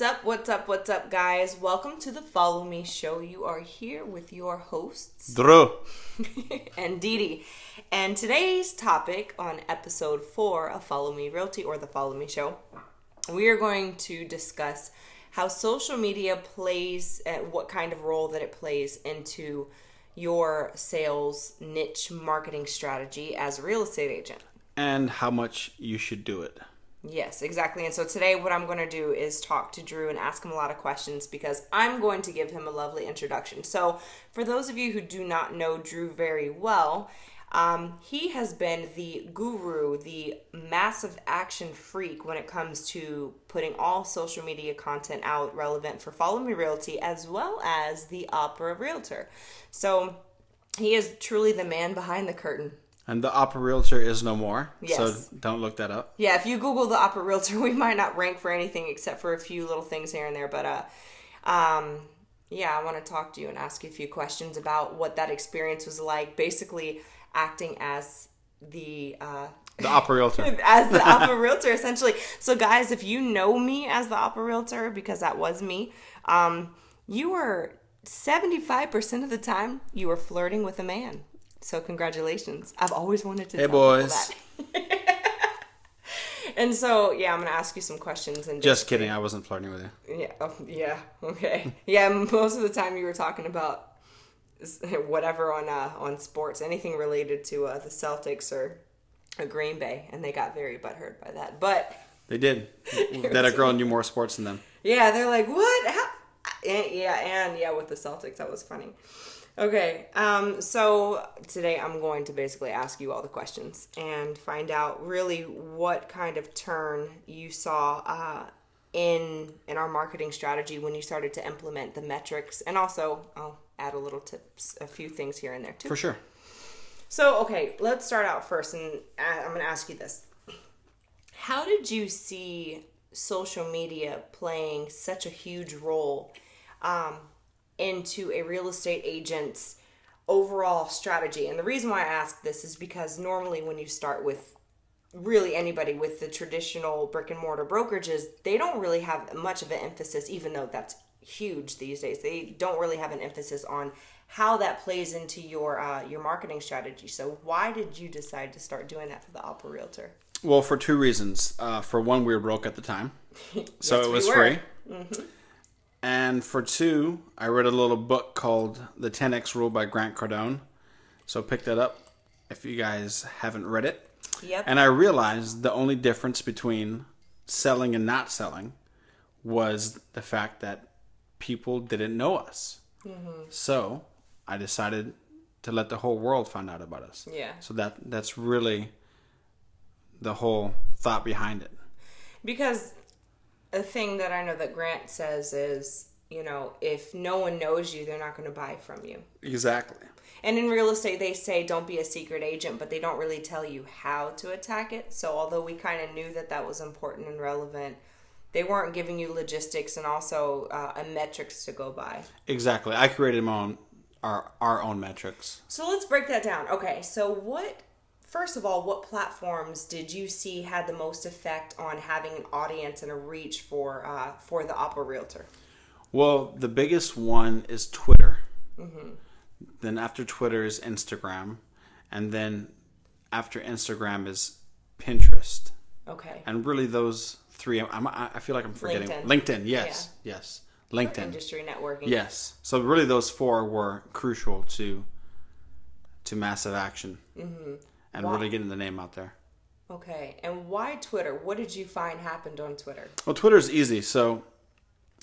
What's up? What's up? What's up, guys? Welcome to the Follow Me Show. You are here with your hosts Drew. and Dee. And today's topic on episode four of Follow Me Realty or the Follow Me Show, we are going to discuss how social media plays and what kind of role that it plays into your sales niche marketing strategy as a real estate agent. And how much you should do it. Yes, exactly. And so today, what I'm going to do is talk to Drew and ask him a lot of questions because I'm going to give him a lovely introduction. So, for those of you who do not know Drew very well, um, he has been the guru, the massive action freak when it comes to putting all social media content out relevant for Follow Me Realty as well as the Opera Realtor. So, he is truly the man behind the curtain. And the Opera Realtor is no more. Yes. So don't look that up. Yeah, if you Google the Opera Realtor, we might not rank for anything except for a few little things here and there. But uh, um, yeah, I want to talk to you and ask you a few questions about what that experience was like. Basically, acting as the uh, The Opera Realtor. as the Opera Realtor, essentially. So, guys, if you know me as the Opera Realtor, because that was me, um, you were seventy five percent of the time you were flirting with a man. So, congratulations! I've always wanted to. Hey, boys. and so, yeah, I'm gonna ask you some questions and Just kidding. I wasn't flirting with you. yeah, oh, yeah, okay, yeah. Most of the time, you were talking about whatever on uh, on sports, anything related to uh, the Celtics or, or Green Bay, and they got very butthurt by that. But They did. that a girl knew more sports than them. yeah, they're like, what? How? And, yeah, and yeah, with the Celtics, that was funny. Okay, um, so today I'm going to basically ask you all the questions and find out really what kind of turn you saw uh, in in our marketing strategy when you started to implement the metrics, and also I'll add a little tips, a few things here and there too. For sure. So, okay, let's start out first, and I- I'm going to ask you this. How did you see social media playing such a huge role um, into a real estate agent's overall strategy? And the reason why I ask this is because normally when you start with really anybody with the traditional brick and mortar brokerages, they don't really have much of an emphasis, even though that's huge these days. They don't really have an emphasis on how that plays into your uh, your marketing strategy. So why did you decide to start doing that for the Opera Realtor? Well, for two reasons. Uh, for one, we were broke at the time. So Yes, it we was were. free. And for two, I read a little book called The 10X Rule by Grant Cardone. So pick that up if you guys haven't read it. Yep. And I realized the only difference between selling and not selling was the fact that people didn't know us. Mm-hmm. So I decided to let the whole world find out about us. Yeah. So that that's really the whole thought behind it. Because a thing that I know that Grant says is, you know, if no one knows you, they're not going to buy from you. Exactly. And in real estate, they say don't be a secret agent, but they don't really tell you how to attack it. So, although we kind of knew that that was important and relevant, they weren't giving you logistics and also uh, a metrics to go by. Exactly. I created my own our our own metrics. So, let's break that down. Okay, so what, first of all, what platforms did you see had the most effect on having an audience and a reach for uh, for the Opera Realtor? Well, the biggest one is Twitter. Then after Twitter is Instagram, and then after Instagram is Pinterest. Okay. And really, those three. I'm, I I feel like I'm forgetting LinkedIn. LinkedIn. yes, yes, LinkedIn. Industry networking. Yes. So really, those four were crucial to to massive action and Wow. really getting the name out there. Okay. And why Twitter? What did you find happened on Twitter? Well, Twitter's easy. So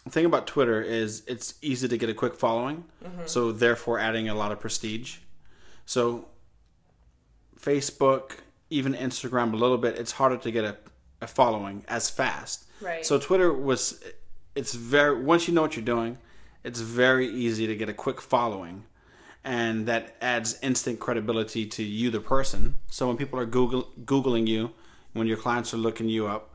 the thing about Twitter is it's easy to get a quick following. Mm-hmm. So therefore, adding a lot of prestige. So Facebook, even Instagram, a little bit. It's harder to get a, a following as fast. Right. So Twitter was. It's very once you know what you're doing, it's very easy to get a quick following. And that adds instant credibility to you, the person. So when people are Google, Googling you, when your clients are looking you up,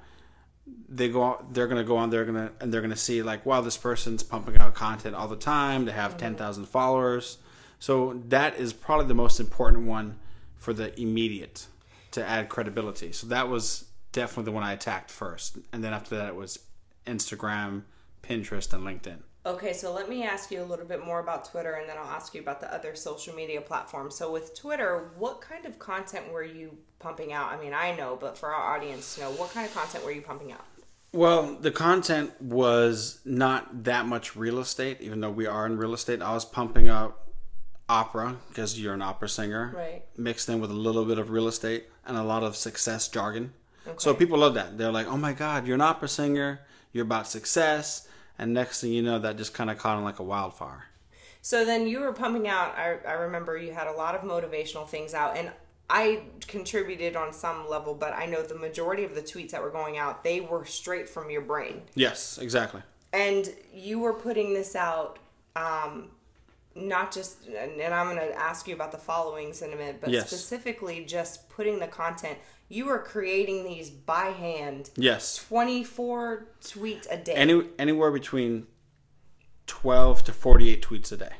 they go they're gonna go on they're gonna and they're gonna see like wow this person's pumping out content all the time. They have mm-hmm. 10,000 followers. So that is probably the most important one for the immediate to add credibility. So that was definitely the one I attacked first. And then after that it was Instagram Pinterest, and LinkedIn. Okay, so let me ask you a little bit more about Twitter and then I'll ask you about the other social media platforms. So, with Twitter, what kind of content were you pumping out? I mean, I know, but for our audience to know, what kind of content were you pumping out? Well, the content was not that much real estate, even though we are in real estate. I was pumping out opera because you're an opera singer, Right. mixed in with a little bit of real estate and a lot of success jargon. So people love that. They're like, "Oh my God, you're an opera singer. You're about success." And next thing you know, that just kind of caught on like a wildfire. So then you were pumping out, I, I remember you had a lot of motivational things out, and I contributed on some level, but I know the majority of the tweets that were going out, they were straight from your brain. Yes, exactly. And you were putting this out, um, not just, and, I'm going to ask you about the followings in a minute, but Yes. specifically just putting the content. You were creating these by hand, Yes. 24 tweets a day. Any anywhere between 12 to 48 tweets a day.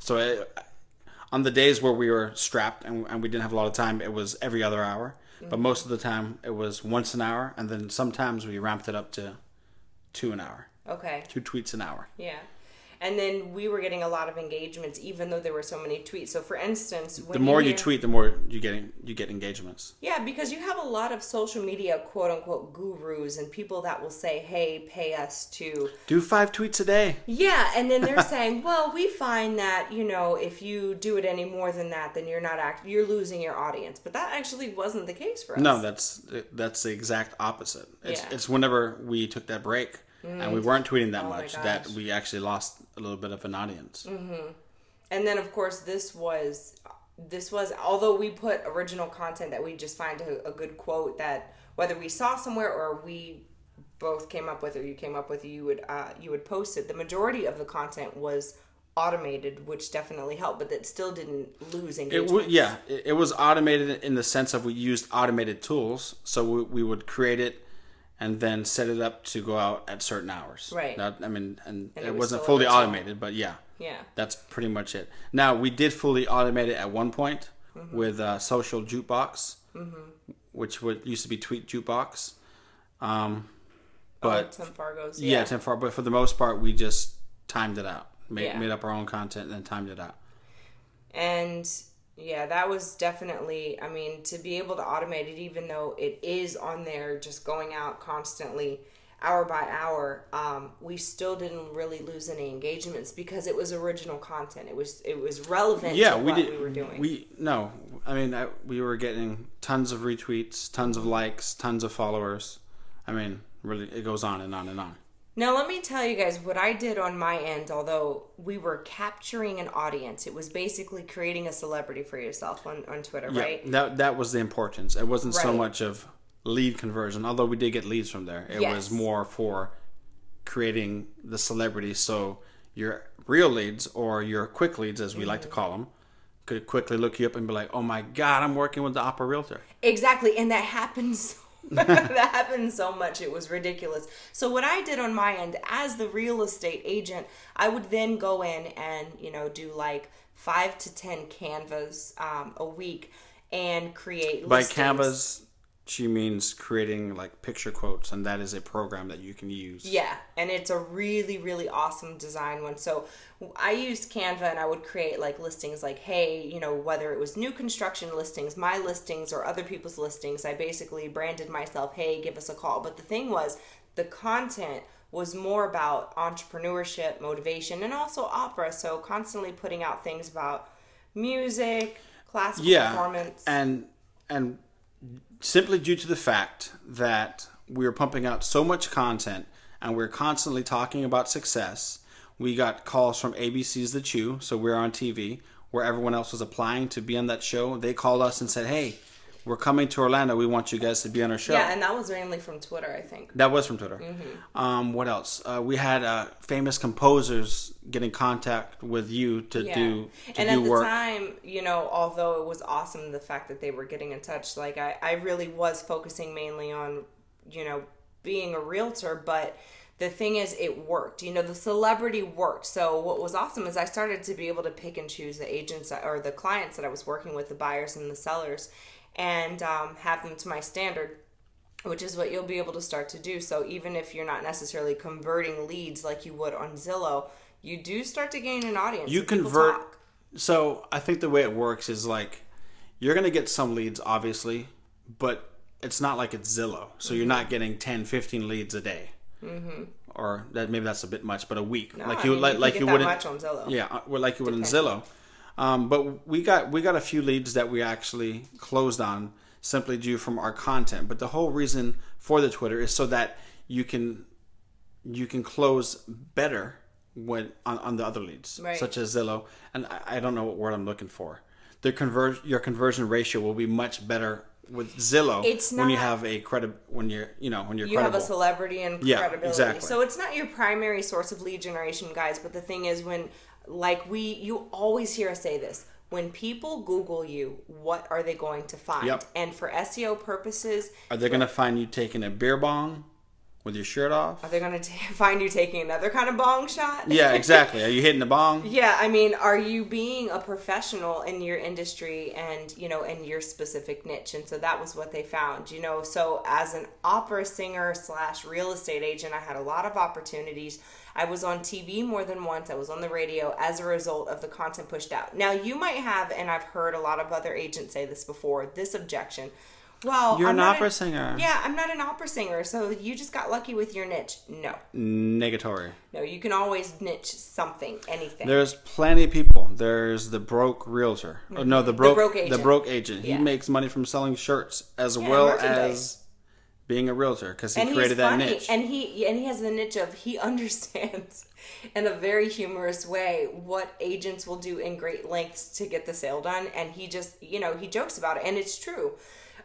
So uh, on the days where we were strapped and, and we didn't have a lot of time, it was every other hour. But most of the time, it was once an hour, and then sometimes we ramped it up to two an hour, okay. two tweets an hour. Yeah. And then we were getting a lot of engagements, even though there were so many tweets. So, for instance, when The more you hear- tweet, the more you get you get engagements. yeah, because you have a lot of social media quote unquote gurus and people that will say, "Hey, pay us to." Do five tweets a day. Yeah, and then they're saying, "Well, we find that you know if you do it any more than that, then you're not act you're losing your audience." But that actually wasn't the case for us. No, that's that's the exact opposite. It's Yeah. it's whenever we took that break and we mm. weren't tweeting that Oh much that we actually lost a little bit of an audience. and then of course this was this was although we put original content that we just find a, a good quote that whether we saw somewhere or we both came up with or you came up with you would uh, you would post it the majority of the content was automated which definitely helped but that still didn't lose engagement. It w- yeah, it, it was automated in the sense of we used automated tools. So we, we would create it and then set it up to go out at certain hours. Right. That, I mean, and, And it, it was wasn't fully automated, but yeah, yeah that's pretty much it. Now we did fully automate it at one point Mm-hmm. with uh, Social Jukebox, which would used to be Tweet Jukebox. Um, but Tim Fargo's yeah, Tim Far. But for the most part, we just timed it out, made, Yeah. made up our own content, and then timed it out. and yeah that was definitely i mean to be able to automate it even though it is on there just going out constantly hour by hour um, we still didn't really lose any engagements because it was original content it was it was relevant yeah, to we what did. we were doing We no, I mean I, we were getting tons of retweets, tons of likes, tons of followers. I mean, really, it goes on and on and on. Now, let me tell you guys what I did on my end, although we were capturing an audience. It was basically creating a celebrity for yourself on, on Twitter, Yeah, right? that that was the importance. It wasn't so much of lead conversion, although we did get leads from there. It Yes. was more for creating the celebrity, so your real leads or your quick leads, as we like Mm-hmm. to call them, could quickly look you up and be like, "Oh my God, I'm working with the Opera Realtor." Exactly, and that happens. that happened so much. It was ridiculous. So what I did on my end, as the real estate agent, I would then go in and you know do like five to ten canvas um, a week and create By listings. Canvas, she means creating like picture quotes, and that is a program that you can use. Yeah, and it's a really, really awesome design one. So I used Canva and I would create like listings like, hey, you know, whether it was new construction listings, my listings, or other people's listings, I basically branded myself, hey, give us a call. But the thing was, the content was more about entrepreneurship, motivation, and also opera. So constantly putting out things about music, classical yeah performance. and and simply due to the fact that we were pumping out so much content and we are constantly talking about success we got calls from abc's the chew so we are on tv where everyone else was applying to be on that show. They called us and said hey we're coming to orlando we want you guys to be on our show yeah, and that was mainly from Twitter, I think. that was from Twitter. Mm-hmm. Um, what else? Uh, we had uh, famous composers get in contact with you to Yeah. do to and do at the work. time, you know, although it was awesome the fact that they were getting in touch, like I, I really was focusing mainly on, you know, being a realtor, but the thing is it worked. You know, the celebrity worked. So what was awesome is I started to be able to pick and choose the agents or the clients that I was working with, the buyers and the sellers, and um, have them to my standard which is what you'll be able to start to do. So even if you're not necessarily converting leads like you would on Zillow, you do start to gain an audience. You convert. So I think the way it works is like you're gonna get some leads, obviously, but it's not like it's Zillow. So you're Mm-hmm. not getting 10, 15 leads a day. Mm-hmm. Or that maybe that's a bit much, but a week, No, like I you mean, like you like you wouldn't. much on Zillow. Yeah, uh, well, like you would in Depends. Zillow. Um, but we got we got a few leads that we actually closed on simply due from our content. But the whole reason for the Twitter is so that you can you can close better when on, on the other leads, Right. such as Zillow. And I, I don't know what word I'm looking for. The convert your conversion ratio will be much better with Zillow It's when you have a credit when you're you know when you're you credible. have a celebrity and Yeah, credibility. exactly. So it's not your primary source of lead generation, guys. But the thing is, when like we, you always hear us say this. When people Google you, what are they going to find? Yep. And for SEO purposes, Are they going to find you taking a beer bong with your shirt off? are they going to find you taking another kind of bong shot? Yeah, exactly. Are you hitting the bong? Yeah, I mean, are you being a professional in your industry and, you know, in your specific niche? And so that was what they found, you know. So as an opera singer slash real estate agent, I had a lot of opportunities. I was on TV more than once. I was on the radio as a result of the content pushed out. Now, you might have, and I've heard a lot of other agents say this before, this objection. Well, You're I'm an not opera a- singer. Yeah, I'm not an opera singer, so you just got lucky with your niche. No, Negatory. no, you can always niche something, anything. There's plenty of people. There's the broke realtor. Oh, no, the broke, broke the agent. broke agent. Yeah. He makes money from selling shirts as Yeah, well as being a realtor because he and created that funny, niche. and he and he has the niche of he understands in a very humorous way what agents will do in great lengths to get the sale done, and he just you know he jokes about it, and it's true.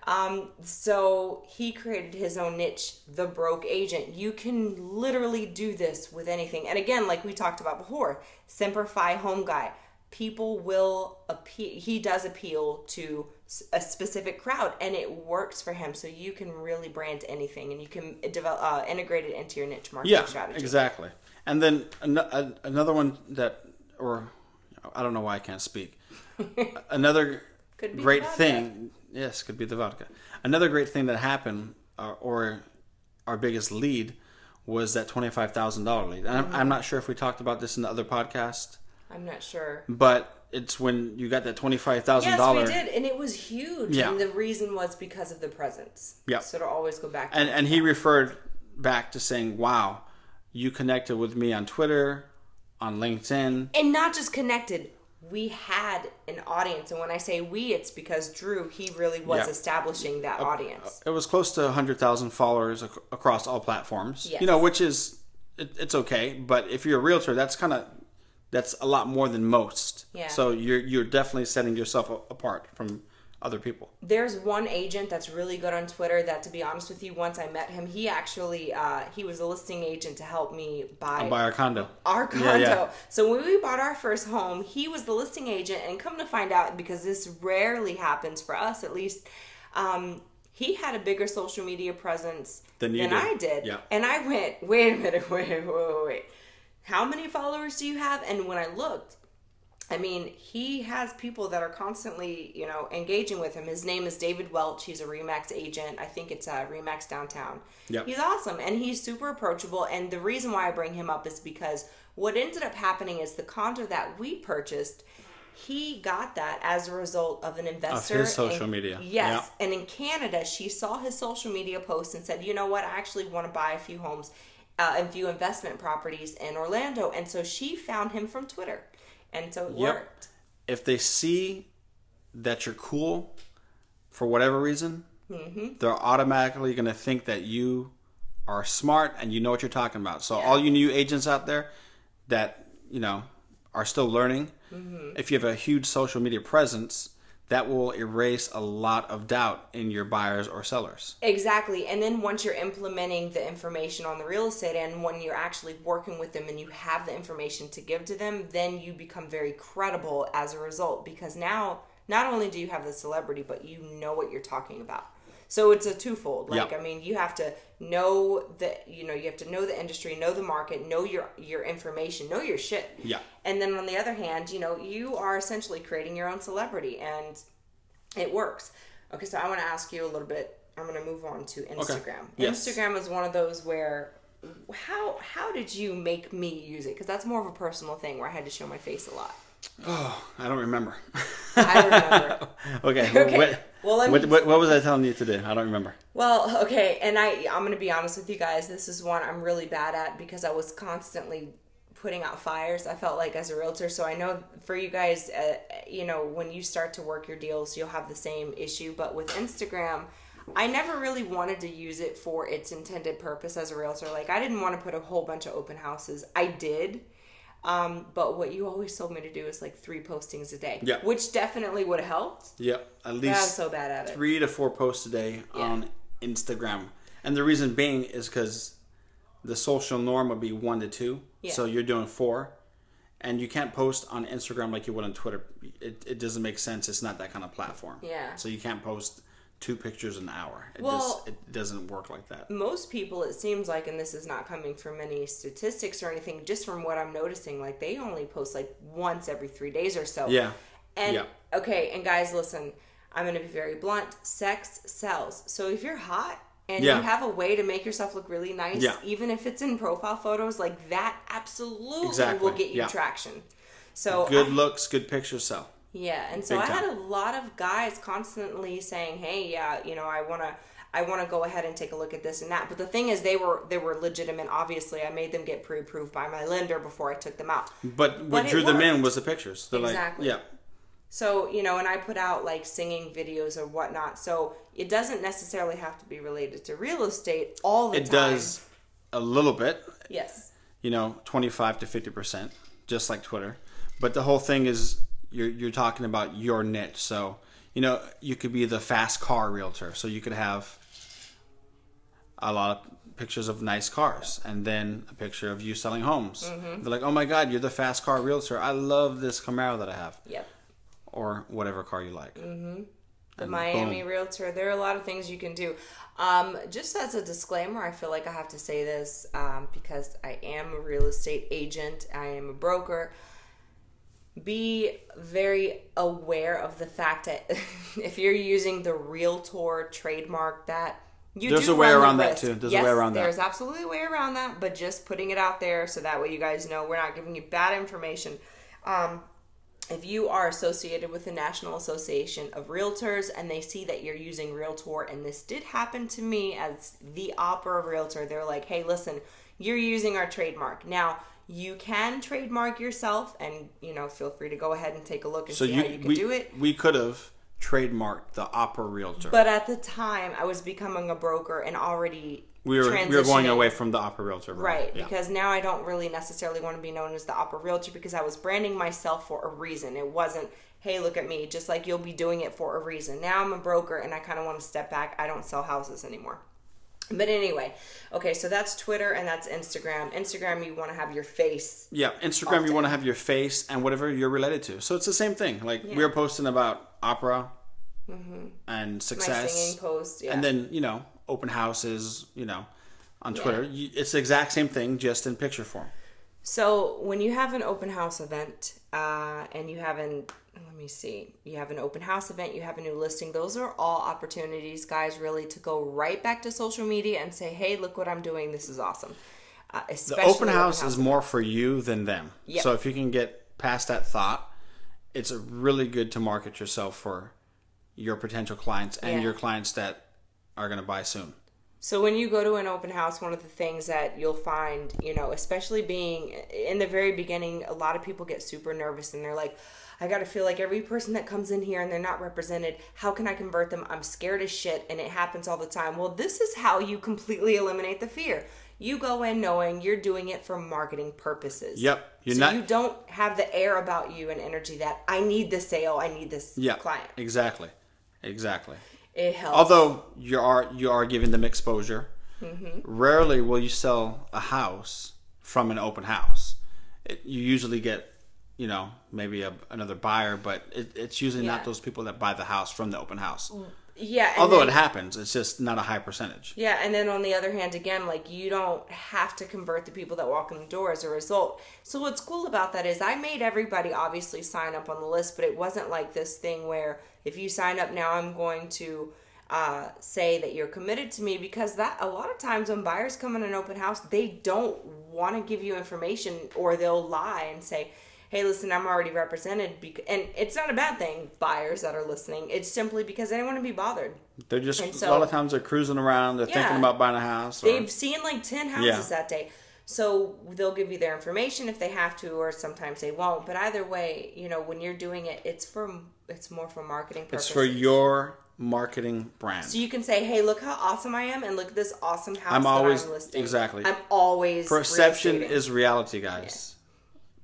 Um, so he created his own niche, the broke agent. You can literally do this with anything, and again, like we talked about before, Simplify Home Guy. People will appeal. He does appeal to a specific crowd, and it works for him. So you can really brand anything, and you can develop uh, integrate it into your niche marketing yeah, strategy. exactly. And then an- another one that, or I don't know why I can't speak. another Could be great thing, yes, could be the vodka. Another great thing that happened, uh, or our biggest lead, was that twenty five thousand dollar lead. And I'm, I'm not sure if we talked about this in the other podcast, I'm not sure. but it's when you got that twenty five thousand Yes, dollar. we did, and it was huge. Yeah. And the reason was because of the presence. Yeah. So to always go back. To and and he referred back to saying, "Wow, you connected with me on Twitter, on LinkedIn." and not just connected. We had an audience, and when I say we, it's because Drew he really was Yeah. establishing that uh, audience. It was close to hundred thousand followers ac- across all platforms. Yes. You know, which is it, it's okay, but if you're a realtor, that's kind of that's a lot more than most. Yeah. So you're you're definitely setting yourself a- apart from other people. There's one agent that's really good on Twitter. That, to be honest with you, once I met him, he actually uh, he was a listing agent to help me buy Buy our condo. our condo. Yeah, yeah. So when we bought our first home, he was the listing agent, and come to find out, because this rarely happens for us, at least, um, he had a bigger social media presence Than did. I did. Yeah. And I went, wait a minute, wait, wait, wait, wait. How many followers do you have? And when I looked, I mean, he has people that are constantly, you know, engaging with him. His name is David Welch. He's a Remax agent. I think it's uh, Remax downtown. Yep. He's awesome and he's super approachable. And the reason why I bring him up is because what ended up happening is the condo that we purchased, he got that as a result of an investor. his social media. Yes. And in Canada, she saw his social media post and said, you know what, I actually want to buy a few homes uh, and few investment properties in Orlando. And so she found him from Twitter. And so it Yep. worked. If they see that you're cool for whatever reason, Mm-hmm. they're automatically going to think that you are smart and you know what you're talking about. So all you new agents out there that you know are still learning, Mm-hmm. if you have a huge social media presence, that will erase a lot of doubt in your buyers or sellers. Exactly. And then once you're implementing the information on the real estate and when you're actually working with them and you have the information to give to them, then you become very credible as a result because now not only do you have the celebrity, but you know what you're talking about. So it's a twofold. Like Yeah. I mean, you have to know the you know, you have to know the industry, know the market, know your your information, know your shit. Yeah. And then on the other hand, you know, you are essentially creating your own celebrity and it works. Okay, so I want to ask you a little bit I'm gonna move on to Instagram. Yes. Instagram is one of those where how how did you make me use it? Because that's more of a personal thing where I had to show my face a lot. Oh, I don't remember. I remember. okay. Okay. What, Well, let what, me- what, what was I telling you to do? I don't remember. Well, okay, and I I'm gonna be honest with you guys. This is one I'm really bad at because I was constantly putting out fires. I felt like as a realtor, so I know for you guys, uh, you know, when you start to work your deals, you'll have the same issue. But with Instagram, I never really wanted to use it for its intended purpose as a realtor. Like I didn't want to put a whole bunch of open houses. I did. Um, but what you always told me to do is like three postings a day, Yeah. which definitely would have helped. Yeah. At But I was least so bad at it. three to four posts a day Yeah. on Instagram. And the reason being is because the social norm would be one to two. Yeah. So you're doing four. And you can't post on Instagram like you would on Twitter. It, it doesn't make sense. It's not that kind of platform. Yeah. So you can't post two pictures an hour. It Well- just it doesn't work like that. most people it seems like and this is not coming from any statistics or anything just from what i'm noticing like they only post like once every three days or so Yeah. and Yeah. okay and guys listen i'm going to be very blunt sex sells so if you're hot and Yeah. you have a way to make yourself look really nice Yeah. even if it's in profile photos like that absolutely Exactly. will get you traction so Good I- looks, good pictures sell. Yeah, and so Big I had a lot of guys constantly saying, "Hey, yeah, you know, I want to I want to go ahead and take a look at this and that." But the thing is they were they were legitimate. Obviously, I made them get pre-approved by my lender before I took them out. But what But drew them in was the pictures. They're Exactly. like, yeah. So, you know, and I put out like singing videos or whatnot. So, it doesn't necessarily have to be related to real estate all the It time. It does a little bit, Yes. you know, 25 to 50%, just like Twitter. But the whole thing is you're, you're talking about your niche. So, you know, you could be the fast car realtor. So you could have a lot of pictures of nice cars and then a picture of you selling homes. Mm-hmm. They're like, oh my God, you're the fast car realtor. I love this Camaro that I have. Yep. Or whatever car you like. the And Miami boom. Realtor. There are a lot of things you can do. Um, just as a disclaimer, I feel like I have to say this um, because I am a real estate agent. I am a broker. Be very aware of the fact that if you're using the Realtor trademark, that you There's a way around that, too. There's a yes, way around that. There's absolutely a way around that, but just putting it out there so that way you guys know we're not giving you bad information. Um, if you are associated with the National Association of Realtors and they see that you're using Realtor, and this did happen to me as the opera realtor, they're like, hey, listen, you're using our trademark. Now, you can trademark yourself, and you know, feel free to go ahead and take a look and So see you, how you can we, do it. we could have trademarked the opera realtor. But at the time, I was becoming a broker and already we were we were going away from the opera realtor. Right, Yeah. because now I don't really necessarily want to be known as the opera realtor because I was branding myself for a reason. It wasn't, hey, look at me, just like you'll be doing it for a reason. Now I'm a broker and I kind of want to step back. I don't sell houses anymore. But anyway, okay, so that's Twitter and that's Instagram. Instagram, you want to have your face. Yeah, Instagram, you want to have your face and whatever you're related to. So it's the same thing. Like we're posting about opera and Mm-hmm. My success, singing post, yeah. and then you know open houses. You know, on Twitter, you, it's the exact same thing, just in picture form. So when you have an open house event, uh, and you have an let me see, you have an open house event, you have a new listing. Those are all opportunities, guys, really to go right back to social media and say, "Hey, look what I'm doing. This is awesome." Uh, The open house is more for you than them. Yep. So if you can get past that thought, it's really good to market yourself for your potential clients and Yeah. your clients that are going to buy soon. So when you go to an open house, one of the things that you'll find, you know, especially being in the very beginning, a lot of people get super nervous and they're like, I got to feel like every person that comes in here and they're not represented, how can I convert them? I'm scared as shit and it happens all the time. Well, this is how you completely eliminate the fear. You go in knowing you're doing it for marketing purposes. Yep. You're so not- you don't have the air about you and energy that I need the sale, I need this Yeah, client. Exactly, exactly. It helps. Although you are you are giving them exposure, Mm-hmm. rarely will you sell a house from an open house. It, you usually get, you know, maybe a, another buyer, but it, it's usually Yeah. not those people that buy the house from the open house. Yeah. Although then- it happens, it's just not a high percentage. Yeah, and then on the other hand, again, like you don't have to convert the people that walk in the door as a result. So what's cool about that is I made everybody obviously sign up on the list, but it wasn't like this thing where if you sign up now, I'm going to uh, say that you're committed to me because that a lot of times when buyers come in an open house, they don't want to give you information or they'll lie and say, "Hey, listen, I'm already represented." Bec-. And it's not a bad thing, buyers that are listening. It's simply because they don't want to be bothered. They're just And a lot of times they're cruising around. They're thinking about buying a house. Or, They've seen like 10 houses Yeah. that day. So they'll give you their information if they have to, or sometimes they won't. But either way, you know, when you're doing it, it's for it's more for marketing it's for your marketing brand. So you can say, "Hey, look how awesome I am, and look at this awesome house I'm that always- I'm listing." exactly. I'm always Perception is reality, guys.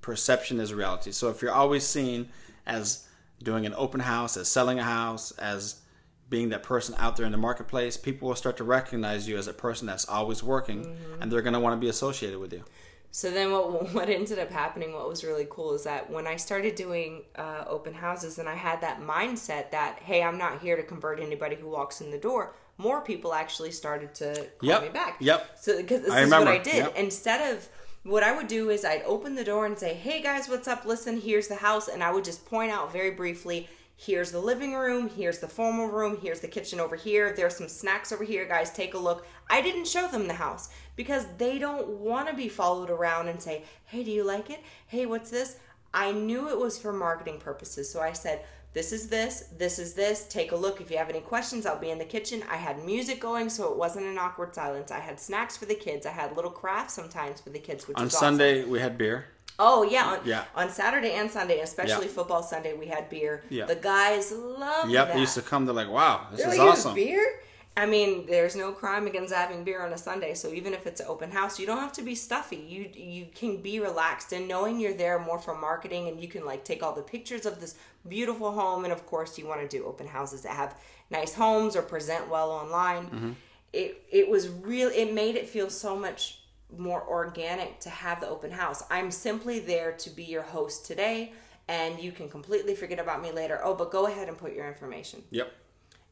Perception is reality. So if you're always seen as doing an open house, as selling a house, as being that person out there in the marketplace, people will start to recognize you as a person that's always working, Mm-hmm. and they're going to want to be associated with you. So then, what what ended up happening? What was really cool is that when I started doing uh, open houses, and I had that mindset that hey, I'm not here to convert anybody who walks in the door. More people actually started to call Yep. me back. Yep. So because this I is remember. what I did. Yep. Instead of what I would do is I'd open the door and say, "Hey guys, what's up? Listen, here's the house," and I would just point out very briefly. Here's the living room. Here's the formal room. Here's the kitchen over here. There's some snacks over here, guys. Take a look. I didn't show them the house because they don't want to be followed around and say, "Hey, do you like it? Hey, what's this?" I knew it was for marketing purposes, so I said, "This is this. This is this. Take a look. If you have any questions, I'll be in the kitchen." I had music going, so it wasn't an awkward silence. I had snacks for the kids. I had little crafts sometimes for the kids, which On was awesome. Sunday, we had beer. Oh yeah, on, Yeah. on Saturday and Sunday, especially Yeah. football Sunday, we had beer. Yeah. The guys love Yep, that. they used to come. They're like, "Wow, this They're is like, "You have awesome." Beer? I mean, there's no crime against having beer on a Sunday. So even if it's an open house, you don't have to be stuffy. You you can be relaxed and knowing you're there more for marketing, and you can like take all the pictures of this beautiful home. And of course, you want to do open houses that have nice homes or present well online. Mm-hmm. It it was real. It made it feel so much more organic to have the open house. I'm simply there to be your host today. And you can completely forget about me later. Oh, but go ahead and put your information Yep.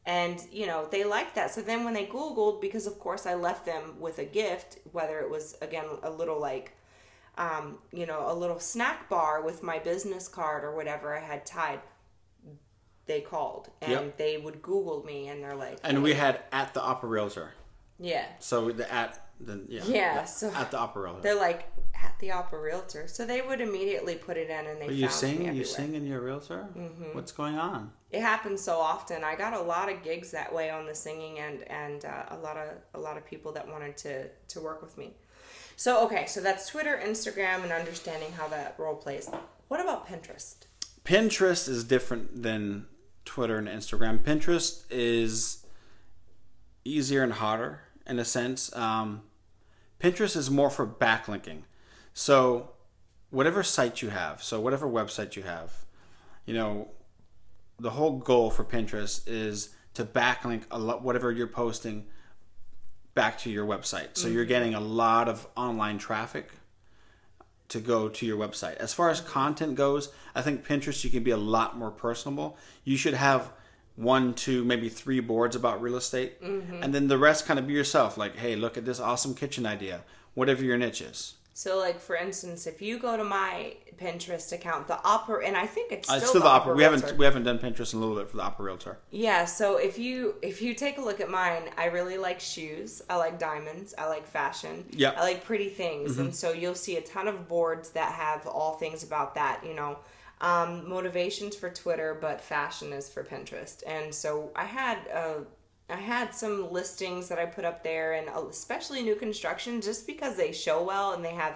And you know they liked that so then when they googled because of course i left them with a gift whether it was again a little like um, you know a little snack bar with my business card or whatever i had tied they called and Yep. they would google me and they're like And we had at the Opera Realtor. yeah So the at the yeah Yeah, so- at the Opera Realtor. they're like at the opera realtor so they would immediately put it in and they Are you found sing? You sing in your realtor? Mm-hmm. What's going on? It happens so often. I got a lot of gigs that way on the singing end, and uh, a lot of a lot of people that wanted to to work with me. So okay, so that's Twitter, Instagram, and understanding how that role plays. What about Pinterest? Pinterest is different than Twitter and Instagram. Pinterest is easier and harder in a sense. Um, Pinterest is more for backlinking. So, whatever site you have, so whatever website you have, you know, the whole goal for Pinterest is to backlink a lot whatever you're posting back to your website. So you're mm-hmm. getting a lot of online traffic to go to your website. As far as content goes, I think Pinterest you can be a lot more personable. You should have one, two, maybe three boards about real estate, mm-hmm. and then the rest kind of be yourself. Like, hey, look at this awesome kitchen idea. Whatever your niche is. So, like for instance, if you go to my Pinterest account, the opera, and I think it's Uh, still, it's still the, the opera. opera. We haven't we haven't done Pinterest in a little bit for the opera realtor. Yeah, so if you if you take a look at mine, I really like shoes. I like diamonds. I like fashion. Mm-hmm. I like pretty things, and so you'll see a ton of boards that have all things about that. You know, um, motivations for Twitter, but fashion is for Pinterest. And so I had uh, I had some listings that I put up there, and uh, especially new construction, just because they show well and they have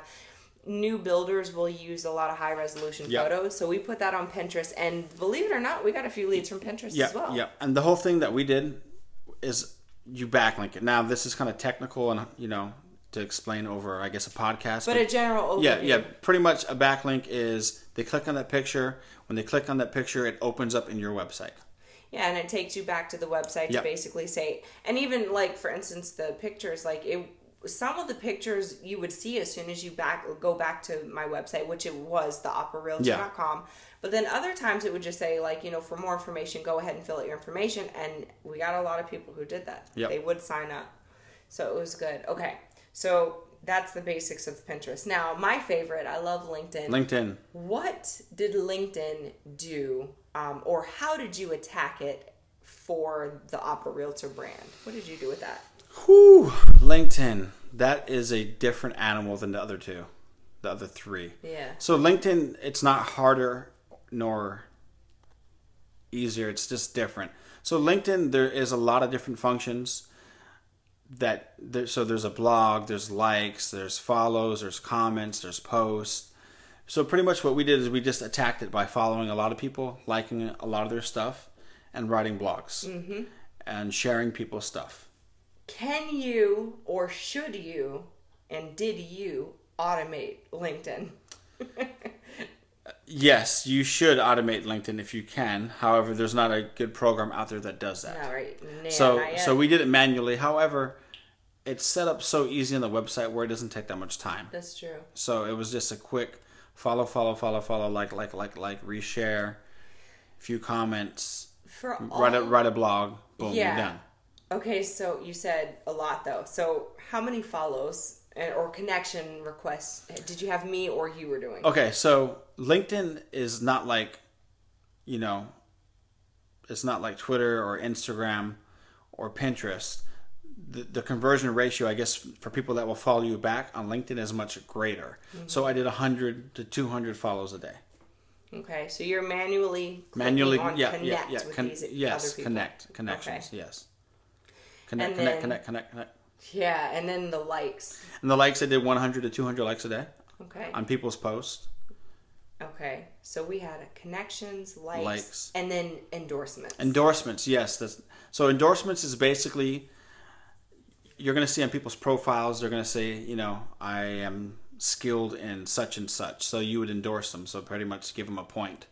new builders will use a lot of high resolution Yep. photos. So we put that on Pinterest, and believe it or not, we got a few leads from Pinterest Yeah, as well. yeah. And the whole thing that we did is you backlink it. Now this is kind of technical and you know to explain over I guess a podcast. But a general overview. yeah, yeah. Pretty much a backlink is they click on that picture. When they click on that picture, it opens up in your website. Yeah, and it takes you back to the website Yep. to basically say, and even like for instance, the pictures, like it, some of the pictures you would see as soon as you back go back to my website, which it was the operarealtor.com. But then other times it would just say like, you know, for more information, go ahead and fill out your information. And we got a lot of people who did that. Yep. They would sign up, so it was good. Okay, so that's the basics of Pinterest. Now, my favorite, I love LinkedIn. LinkedIn. What did LinkedIn do, um, or how did you attack it for the Opera Realtor brand. What did you do with that? Whew, LinkedIn. That is a different animal than the other two, the other three. Yeah. So LinkedIn, it's not harder nor easier. It's just different. So LinkedIn, there is a lot of different functions. That there, so there's a blog, there's likes, there's follows, there's comments, there's posts. So pretty much what we did is we just attacked it by following a lot of people, liking a lot of their stuff, and writing blogs Mm-hmm. and sharing people's stuff. Can you or should you and did you automate LinkedIn? Yes, you should automate LinkedIn if you can. However, there's not a good program out there that does that. All right. Nah, so so we did it manually. However, it's set up so easy on the website where it doesn't take that much time. That's true. So it was just a quick follow, follow, follow, follow, like, like, like, like, reshare, few comments, For all, write a write a blog, boom, Yeah. you're done. Okay, so you said a lot though. So how many follows or connection requests did you have me or you were doing? Okay, so LinkedIn is not like, you know, it's not like Twitter or Instagram or Pinterest. The, the conversion ratio, I guess, for people that will follow you back on LinkedIn is much greater. Mm-hmm. So I did 100 to 200 follows a day. Okay, so you're manually Manually, on yeah, connect yeah, yeah. with Con- these yes, connect, connections, yes. Connect, And connect, then- connect, connect, connect. Yeah, and then the likes. And the likes, I did 100 to 200 likes a day Okay. on people's posts. Okay. So we had connections, likes, Likes. and then endorsements. Endorsements, yes. That's, so endorsements is basically you're going to see on people's profiles. They're going to say, you know, I am skilled in such and such. So you would endorse them. So pretty much give them a point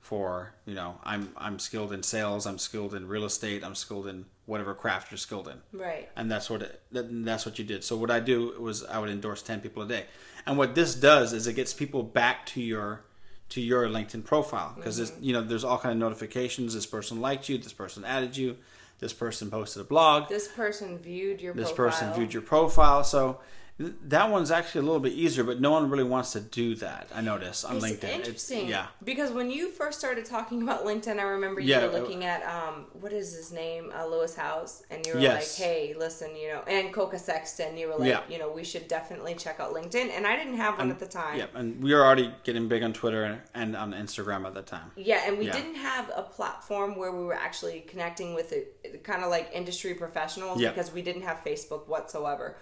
for, you know, I'm I'm skilled in sales. I'm skilled in real estate. I'm skilled in whatever craft you're skilled in. right. and that's what it, that's what you did. So what I do was I would endorse ten people a day, and what this does is it gets people back to your to your LinkedIn profile because mm-hmm. you know there's all kind of notifications. This person liked you. This person added you. This person posted a blog. This person viewed your This profile. person viewed your profile. So that one's actually a little bit easier, but no one really wants to do that. I notice on It's LinkedIn. interesting. yeah. Because when you first started talking about LinkedIn, I remember you Yeah, were it- looking at um, what is his name, uh, Lewis Howes, and you were Yes. like, "Hey, listen, you know," and Koka Sexton, you were like, Yeah. "You know, we should definitely check out LinkedIn." And I didn't have one at the time. Yeah, and we were already getting big on Twitter and, and on Instagram at the time. Yeah, and we Yeah. didn't have a platform where we were actually connecting with it, kind of like industry professionals Yeah. because we didn't have Facebook whatsoever.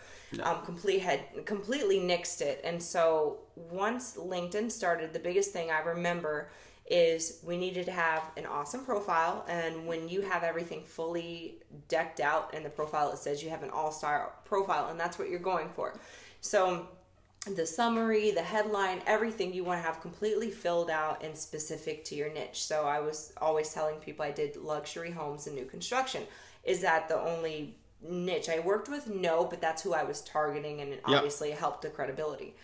Um, complete had completely nixed it, and so once LinkedIn started, the biggest thing I remember is we needed to have an awesome profile, and when you have everything fully decked out in the profile, it says you have an all-star profile, and that's what you're going for. So the summary, the headline, everything you want to have completely filled out and specific to your niche. So I was always telling people I did luxury homes and new construction. Is that the only niche I worked with? No, but that's who I was targeting and it Yep. obviously helped the credibility.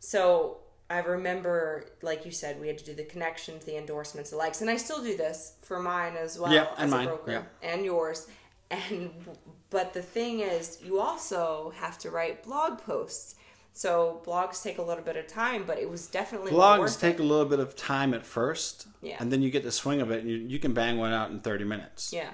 So I remember, like you said, we had to do the connections, the endorsements, the likes, and I still do this for mine as well Yeah, and as mine, yeah. and yours. And but the thing is, you also have to write blog posts. So blogs take a little bit of time, but it was definitely Blogs take it. a little bit of time at first, Yeah. and then you get the swing of it, and you, you can bang one out in thirty minutes. Yeah,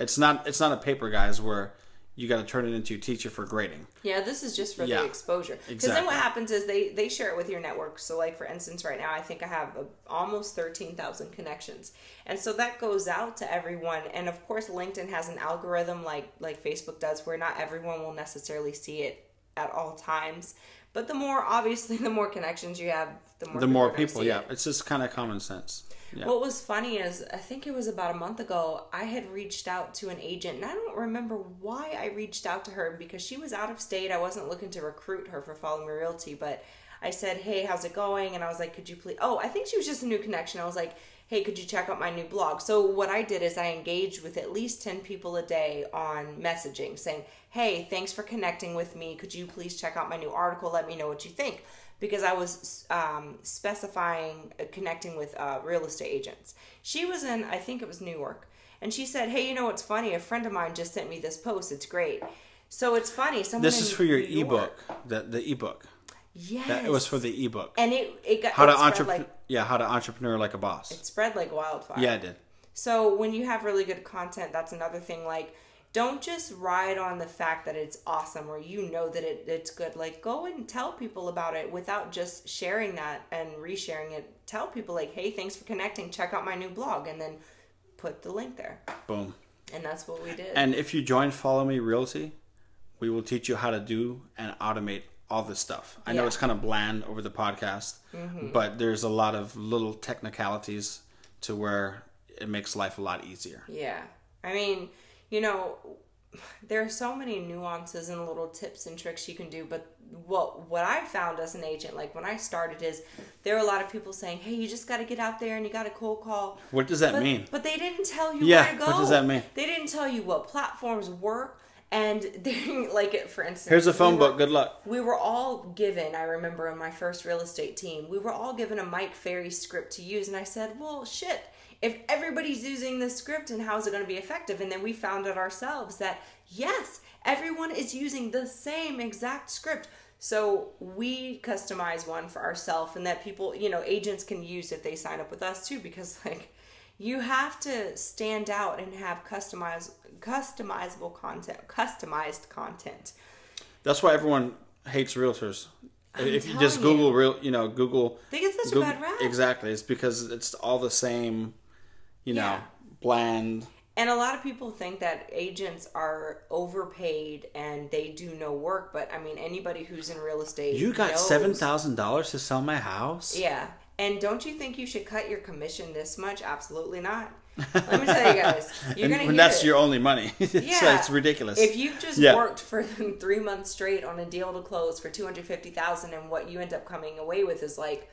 It's not it's not a paper, guys, where you got to turn it into a teacher for grading. yeah. This is just for Yeah, the exposure. Because then what happens is they they share it with your network. So like for instance, right now I think I have a, almost thirteen thousand connections, and so that goes out to everyone. And of course, LinkedIn has an algorithm like like Facebook does, where not everyone will necessarily see it at all times. But the more obviously, the more connections you have, the more The more people, yeah, it. it's just kind of common sense. Yeah. What was funny is I think it was about a month ago, I had reached out to an agent and I don't remember why I reached out to her because she was out of state. I wasn't looking to recruit her for Follow Me Realty, but I said, Hey, how's it going? And I was like, Could you please Oh, I think she was just a new connection. I was like, Hey, could you check out my new blog? So what I did is I engaged with at least 10 people a day on messaging saying, Hey, thanks for connecting with me. Could you please check out my new article? Let me know what you think because I was um, specifying uh, connecting with uh, real estate agents. She was in, I think it was New York, and she said, "Hey, you know what's funny? A friend of mine just sent me this post. It's great." So it's funny. Someone This is for your New York- ebook, the the ebook. Yes, That it was for the ebook. and it it got How to it spread entrepreneur, like yeah, how to entrepreneur like a boss. it spread like wildfire. Yeah, I did. So when you have really good content, that's another thing. Like, don't just ride on the fact that it's awesome or you know that it, it's good. Like, go and tell people about it without just sharing that and resharing it. Tell people, like, hey, thanks for connecting. Check out my new blog. And then put the link there. Boom. And that's what we did. And if you join Follow Me Realty, we will teach you how to do and automate all this stuff. I know it's kind of bland over the podcast, mm-hmm. but there's a lot of little technicalities to where it makes life a lot easier. Yeah. I mean, you know, there are so many nuances and little tips and tricks you can do, but what what I found as an agent, like when I started is there are a lot of people saying, Hey, you just gotta get out there and you gotta cold call. What does that But, mean? but they didn't tell you Yeah, where to go. what does that mean? They didn't tell you what platforms work and they like for instance Here's a phone we were- book. Good luck. we were all given i remember on my first real estate team we were all given a mike ferry script to use and i said well shit if everybody's using this script and how is it going to be effective and then we found out ourselves that yes everyone is using the same exact script so we customize one for ourselves and that people you know agents can use if they sign up with us too because like you have to stand out and have customized customizable content customized content That's why everyone hates realtors. if you just you. Google real, you know, Google. They get such a bad rap. Exactly. It's because it's all the same, you know, Yeah. bland. And a lot of people think that agents are overpaid and they do no work, but I mean anybody who's in real estate. You got knows- seven thousand dollars to sell my house. Yeah. And don't you think you should cut your commission this much? Absolutely not. Let me tell you guys. You're and gonna when that's it. your only money, Yeah. it's ridiculous. If you've just Yeah. worked for three months straight on a deal to close for two hundred fifty thousand, and what you end up coming away with is like,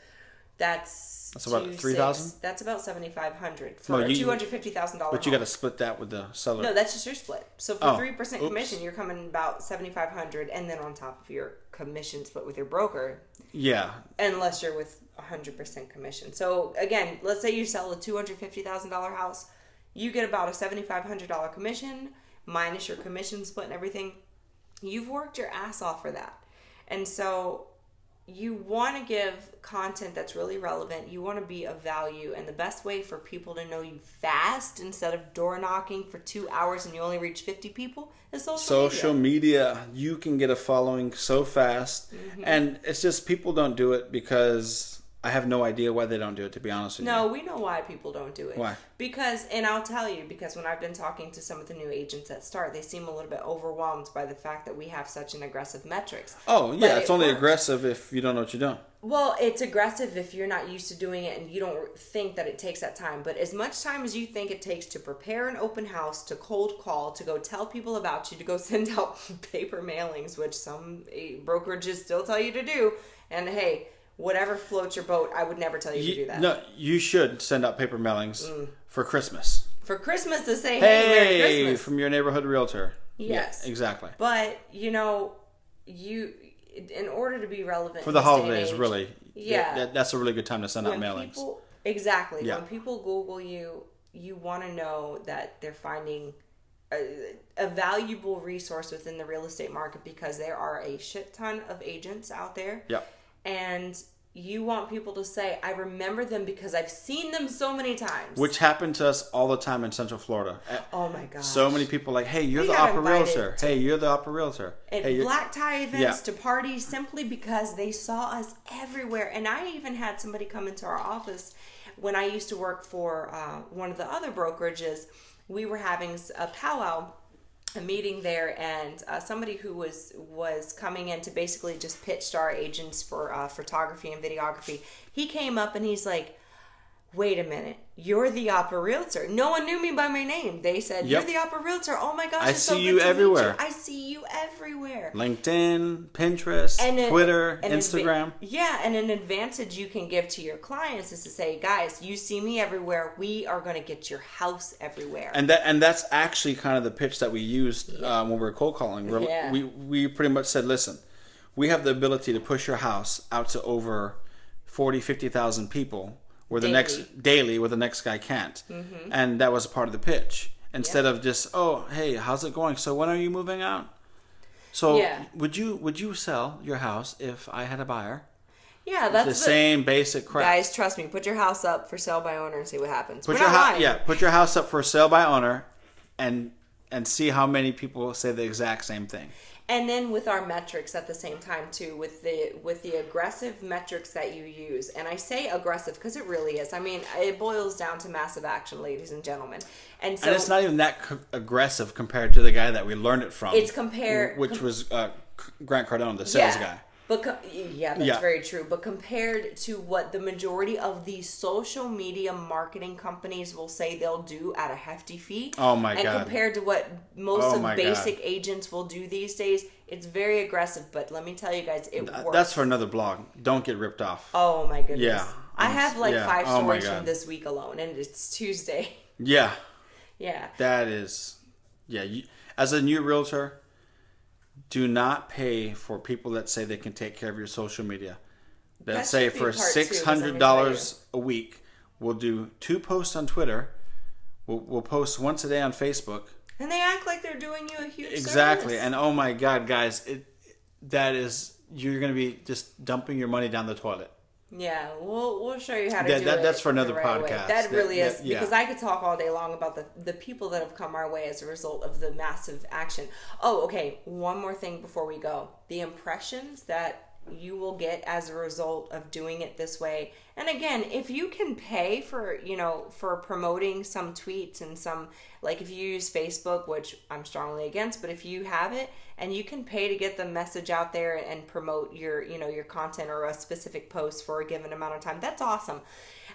that's That's about two, 3,000? That's about seventy five hundred for No, two hundred fifty thousand dollar. but you got to split that with the seller. No, that's just your split. So for Oh, three percent commission, you're coming about seventy five hundred, and then on top of your commission split with your broker, yeah, unless you're with hundred percent commission. So again, let's say you sell a two hundred fifty thousand dollar house, you get about a seventy five hundred dollar commission minus your commission split and everything. You've worked your ass off for that, and so you want to give content that's really relevant. You want to be of value, and the best way for people to know you fast instead of door knocking for two hours and you only reach fifty people is social, social media. media. you can get a following so fast, Mm-hmm. and it's just people don't do it because I have no idea why they don't do it. To be honest with you, No, we know why people don't do it. Why? Because, and I'll tell you, because when I've been talking to some of the new agents that start, they seem a little bit overwhelmed by the fact that we have such an aggressive metrics. Oh But yeah, it's it only works. aggressive if you don't know what you're doing. Well, it's aggressive if you're not used to doing it and you don't think that it takes that time. But as much time as you think it takes to prepare an open house, to cold call, to go tell people about you, to go send out paper mailings, which some eh, brokerages still tell you to do, and hey, whatever floats your boat, I would never tell you, to do that. no, you should send out paper mailings Mm. for Christmas. For Christmas to say, hey, Merry Hey, Christmas. from your neighborhood realtor. Yes. Yeah, exactly. But you know, you in order to be relevant For the this day and holidays, age, really. Yeah. that- that's a really good time to send out mailings. people exactly Yeah. when people Google you, you want to know that they're finding a, a valuable resource within the real estate market because there are a shit ton of agents out there. Yep. And you want people to say, "I remember them because I've seen them so many times." Which happened to us all the time in Central Florida. Oh my god, So many people like, hey, you're We the opera realtor. to- Hey, you're the opera realtor. at hey, you're- black tie events Yeah. to parties simply because they saw us everywhere. And I even had somebody come into our office when I used to work for uh, one of the other brokerages. We were having a powwow, a meeting there, and uh, somebody who was was coming in to basically just pitch to our agents for uh, photography and videography. He came up and he's like. Wait a minute. You're the opera realtor. No one knew me by my name. They said, Yep. You're the opera realtor. Oh my gosh. I so see good you everywhere. I see you everywhere. LinkedIn, Pinterest, And an- Twitter, an adva- Instagram. yeah, and an advantage you can give to your clients is to say, guys, you see me everywhere. We are going to get your house everywhere. and that and that's actually kind of the pitch that we used uh, when we were cold calling. We're- Yeah. We we pretty much said, listen, we have the ability to push your house out to over 40, 50,000 people where the Daily. Mm-hmm. next daily where the next guy can't. And that was part of the pitch. Instead of just, oh, hey, how's it going? So when are you moving out? So Yeah. would you would you sell your house if I had a buyer? Yeah, that's the, the, same basic crap. guys. Trust me. Put your house up for sale by owner and see what happens. put We're your house, yeah, put your house up for sale by owner, and and see how many people say the exact same thing. And then with our metrics at the same time too with the with the aggressive metrics that you use and i say aggressive because it really is i mean it boils down to massive action ladies and gentlemen and so And it's not even that c- aggressive compared to the guy that we learned it from. It's compared which was uh, Grant Cardone, the sales yeah. guy. But co- yeah, that's Yeah. very true. But compared to what the majority of these social media marketing companies will say they'll do at a hefty fee, Oh my and God. compared to what most Oh of basic agents will do these days, it's very aggressive. But let me tell you guys, it Th- works. That's for another blog. Don't get ripped off. Oh my goodness. Yeah. I have like Yeah. five Oh stories from this week alone, and it's Tuesday. Yeah, yeah. that is. Yeah, you, as a new realtor, do not pay for people that say they can take care of your social media. That That say for part two, 'cause let me six hundred dollars a week, we'll do two posts on Twitter. We'll, we'll post once a day on Facebook. And they act like they're doing you a huge Exactly, service. and oh my God, guys, it that is you're going to be just dumping your money down the toilet. Yeah, we'll we'll show you how to That- do that- it. that's for another right podcast. That That- really is that- yeah. because I could talk all day long about the the people that have come our way as a result of the massive action. Oh, okay. One more thing before we go: the impressions that you will get as a result of doing it this way. And again, if you can pay for you know for promoting some tweets and some like if you use Facebook, which I'm strongly against, but if you have it and you can pay to get the message out there and promote your you know your content or a specific post for a given amount of time that's awesome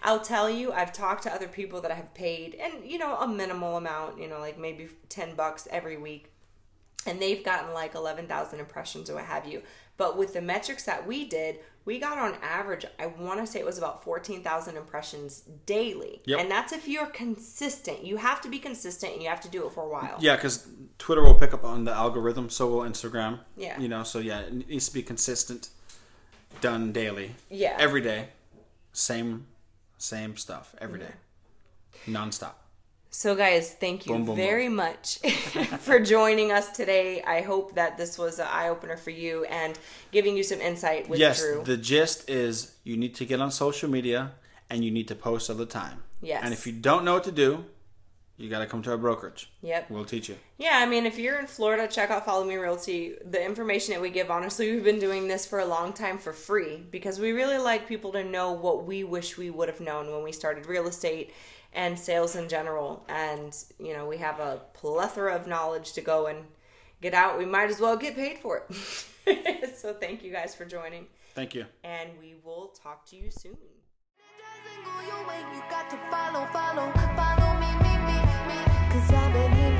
i'll tell you i've talked to other people that have paid and you know a minimal amount you know like maybe 10 bucks every week and they've gotten like 11,000 impressions or what have you. But with the metrics that we did, we got on average, I want to say it was about 14,000 impressions daily. Yep. And that's if you're consistent. You have to be consistent and you have to do it for a while. Yeah, because Twitter will pick up on the algorithm, so will Instagram. Yeah. You know, so yeah, it needs to be consistent, done daily. Yeah. Every day, same, same stuff every day, nonstop. So, guys, thank you Boom, boom, very much for joining us today. I hope that this was an eye opener for you and giving you some insight with yes, Drew. the gist is you need to get on social media and you need to post all the time. Yes. And if you don't know what to do, you got to come to our brokerage. Yep. We'll teach you. Yeah, I mean, if you're in Florida, check out Follow Me Realty. The information that we give, honestly, we've been doing this for a long time for free because we really like people to know what we wish we would have known when we started real estate and sales in general. And, you know, we have a plethora of knowledge to go and get out. We might as well get paid for it. so thank you guys for joining. Thank you. And we will talk to you soon. follow, follow, follow me, me, me, me. Cause I've been here.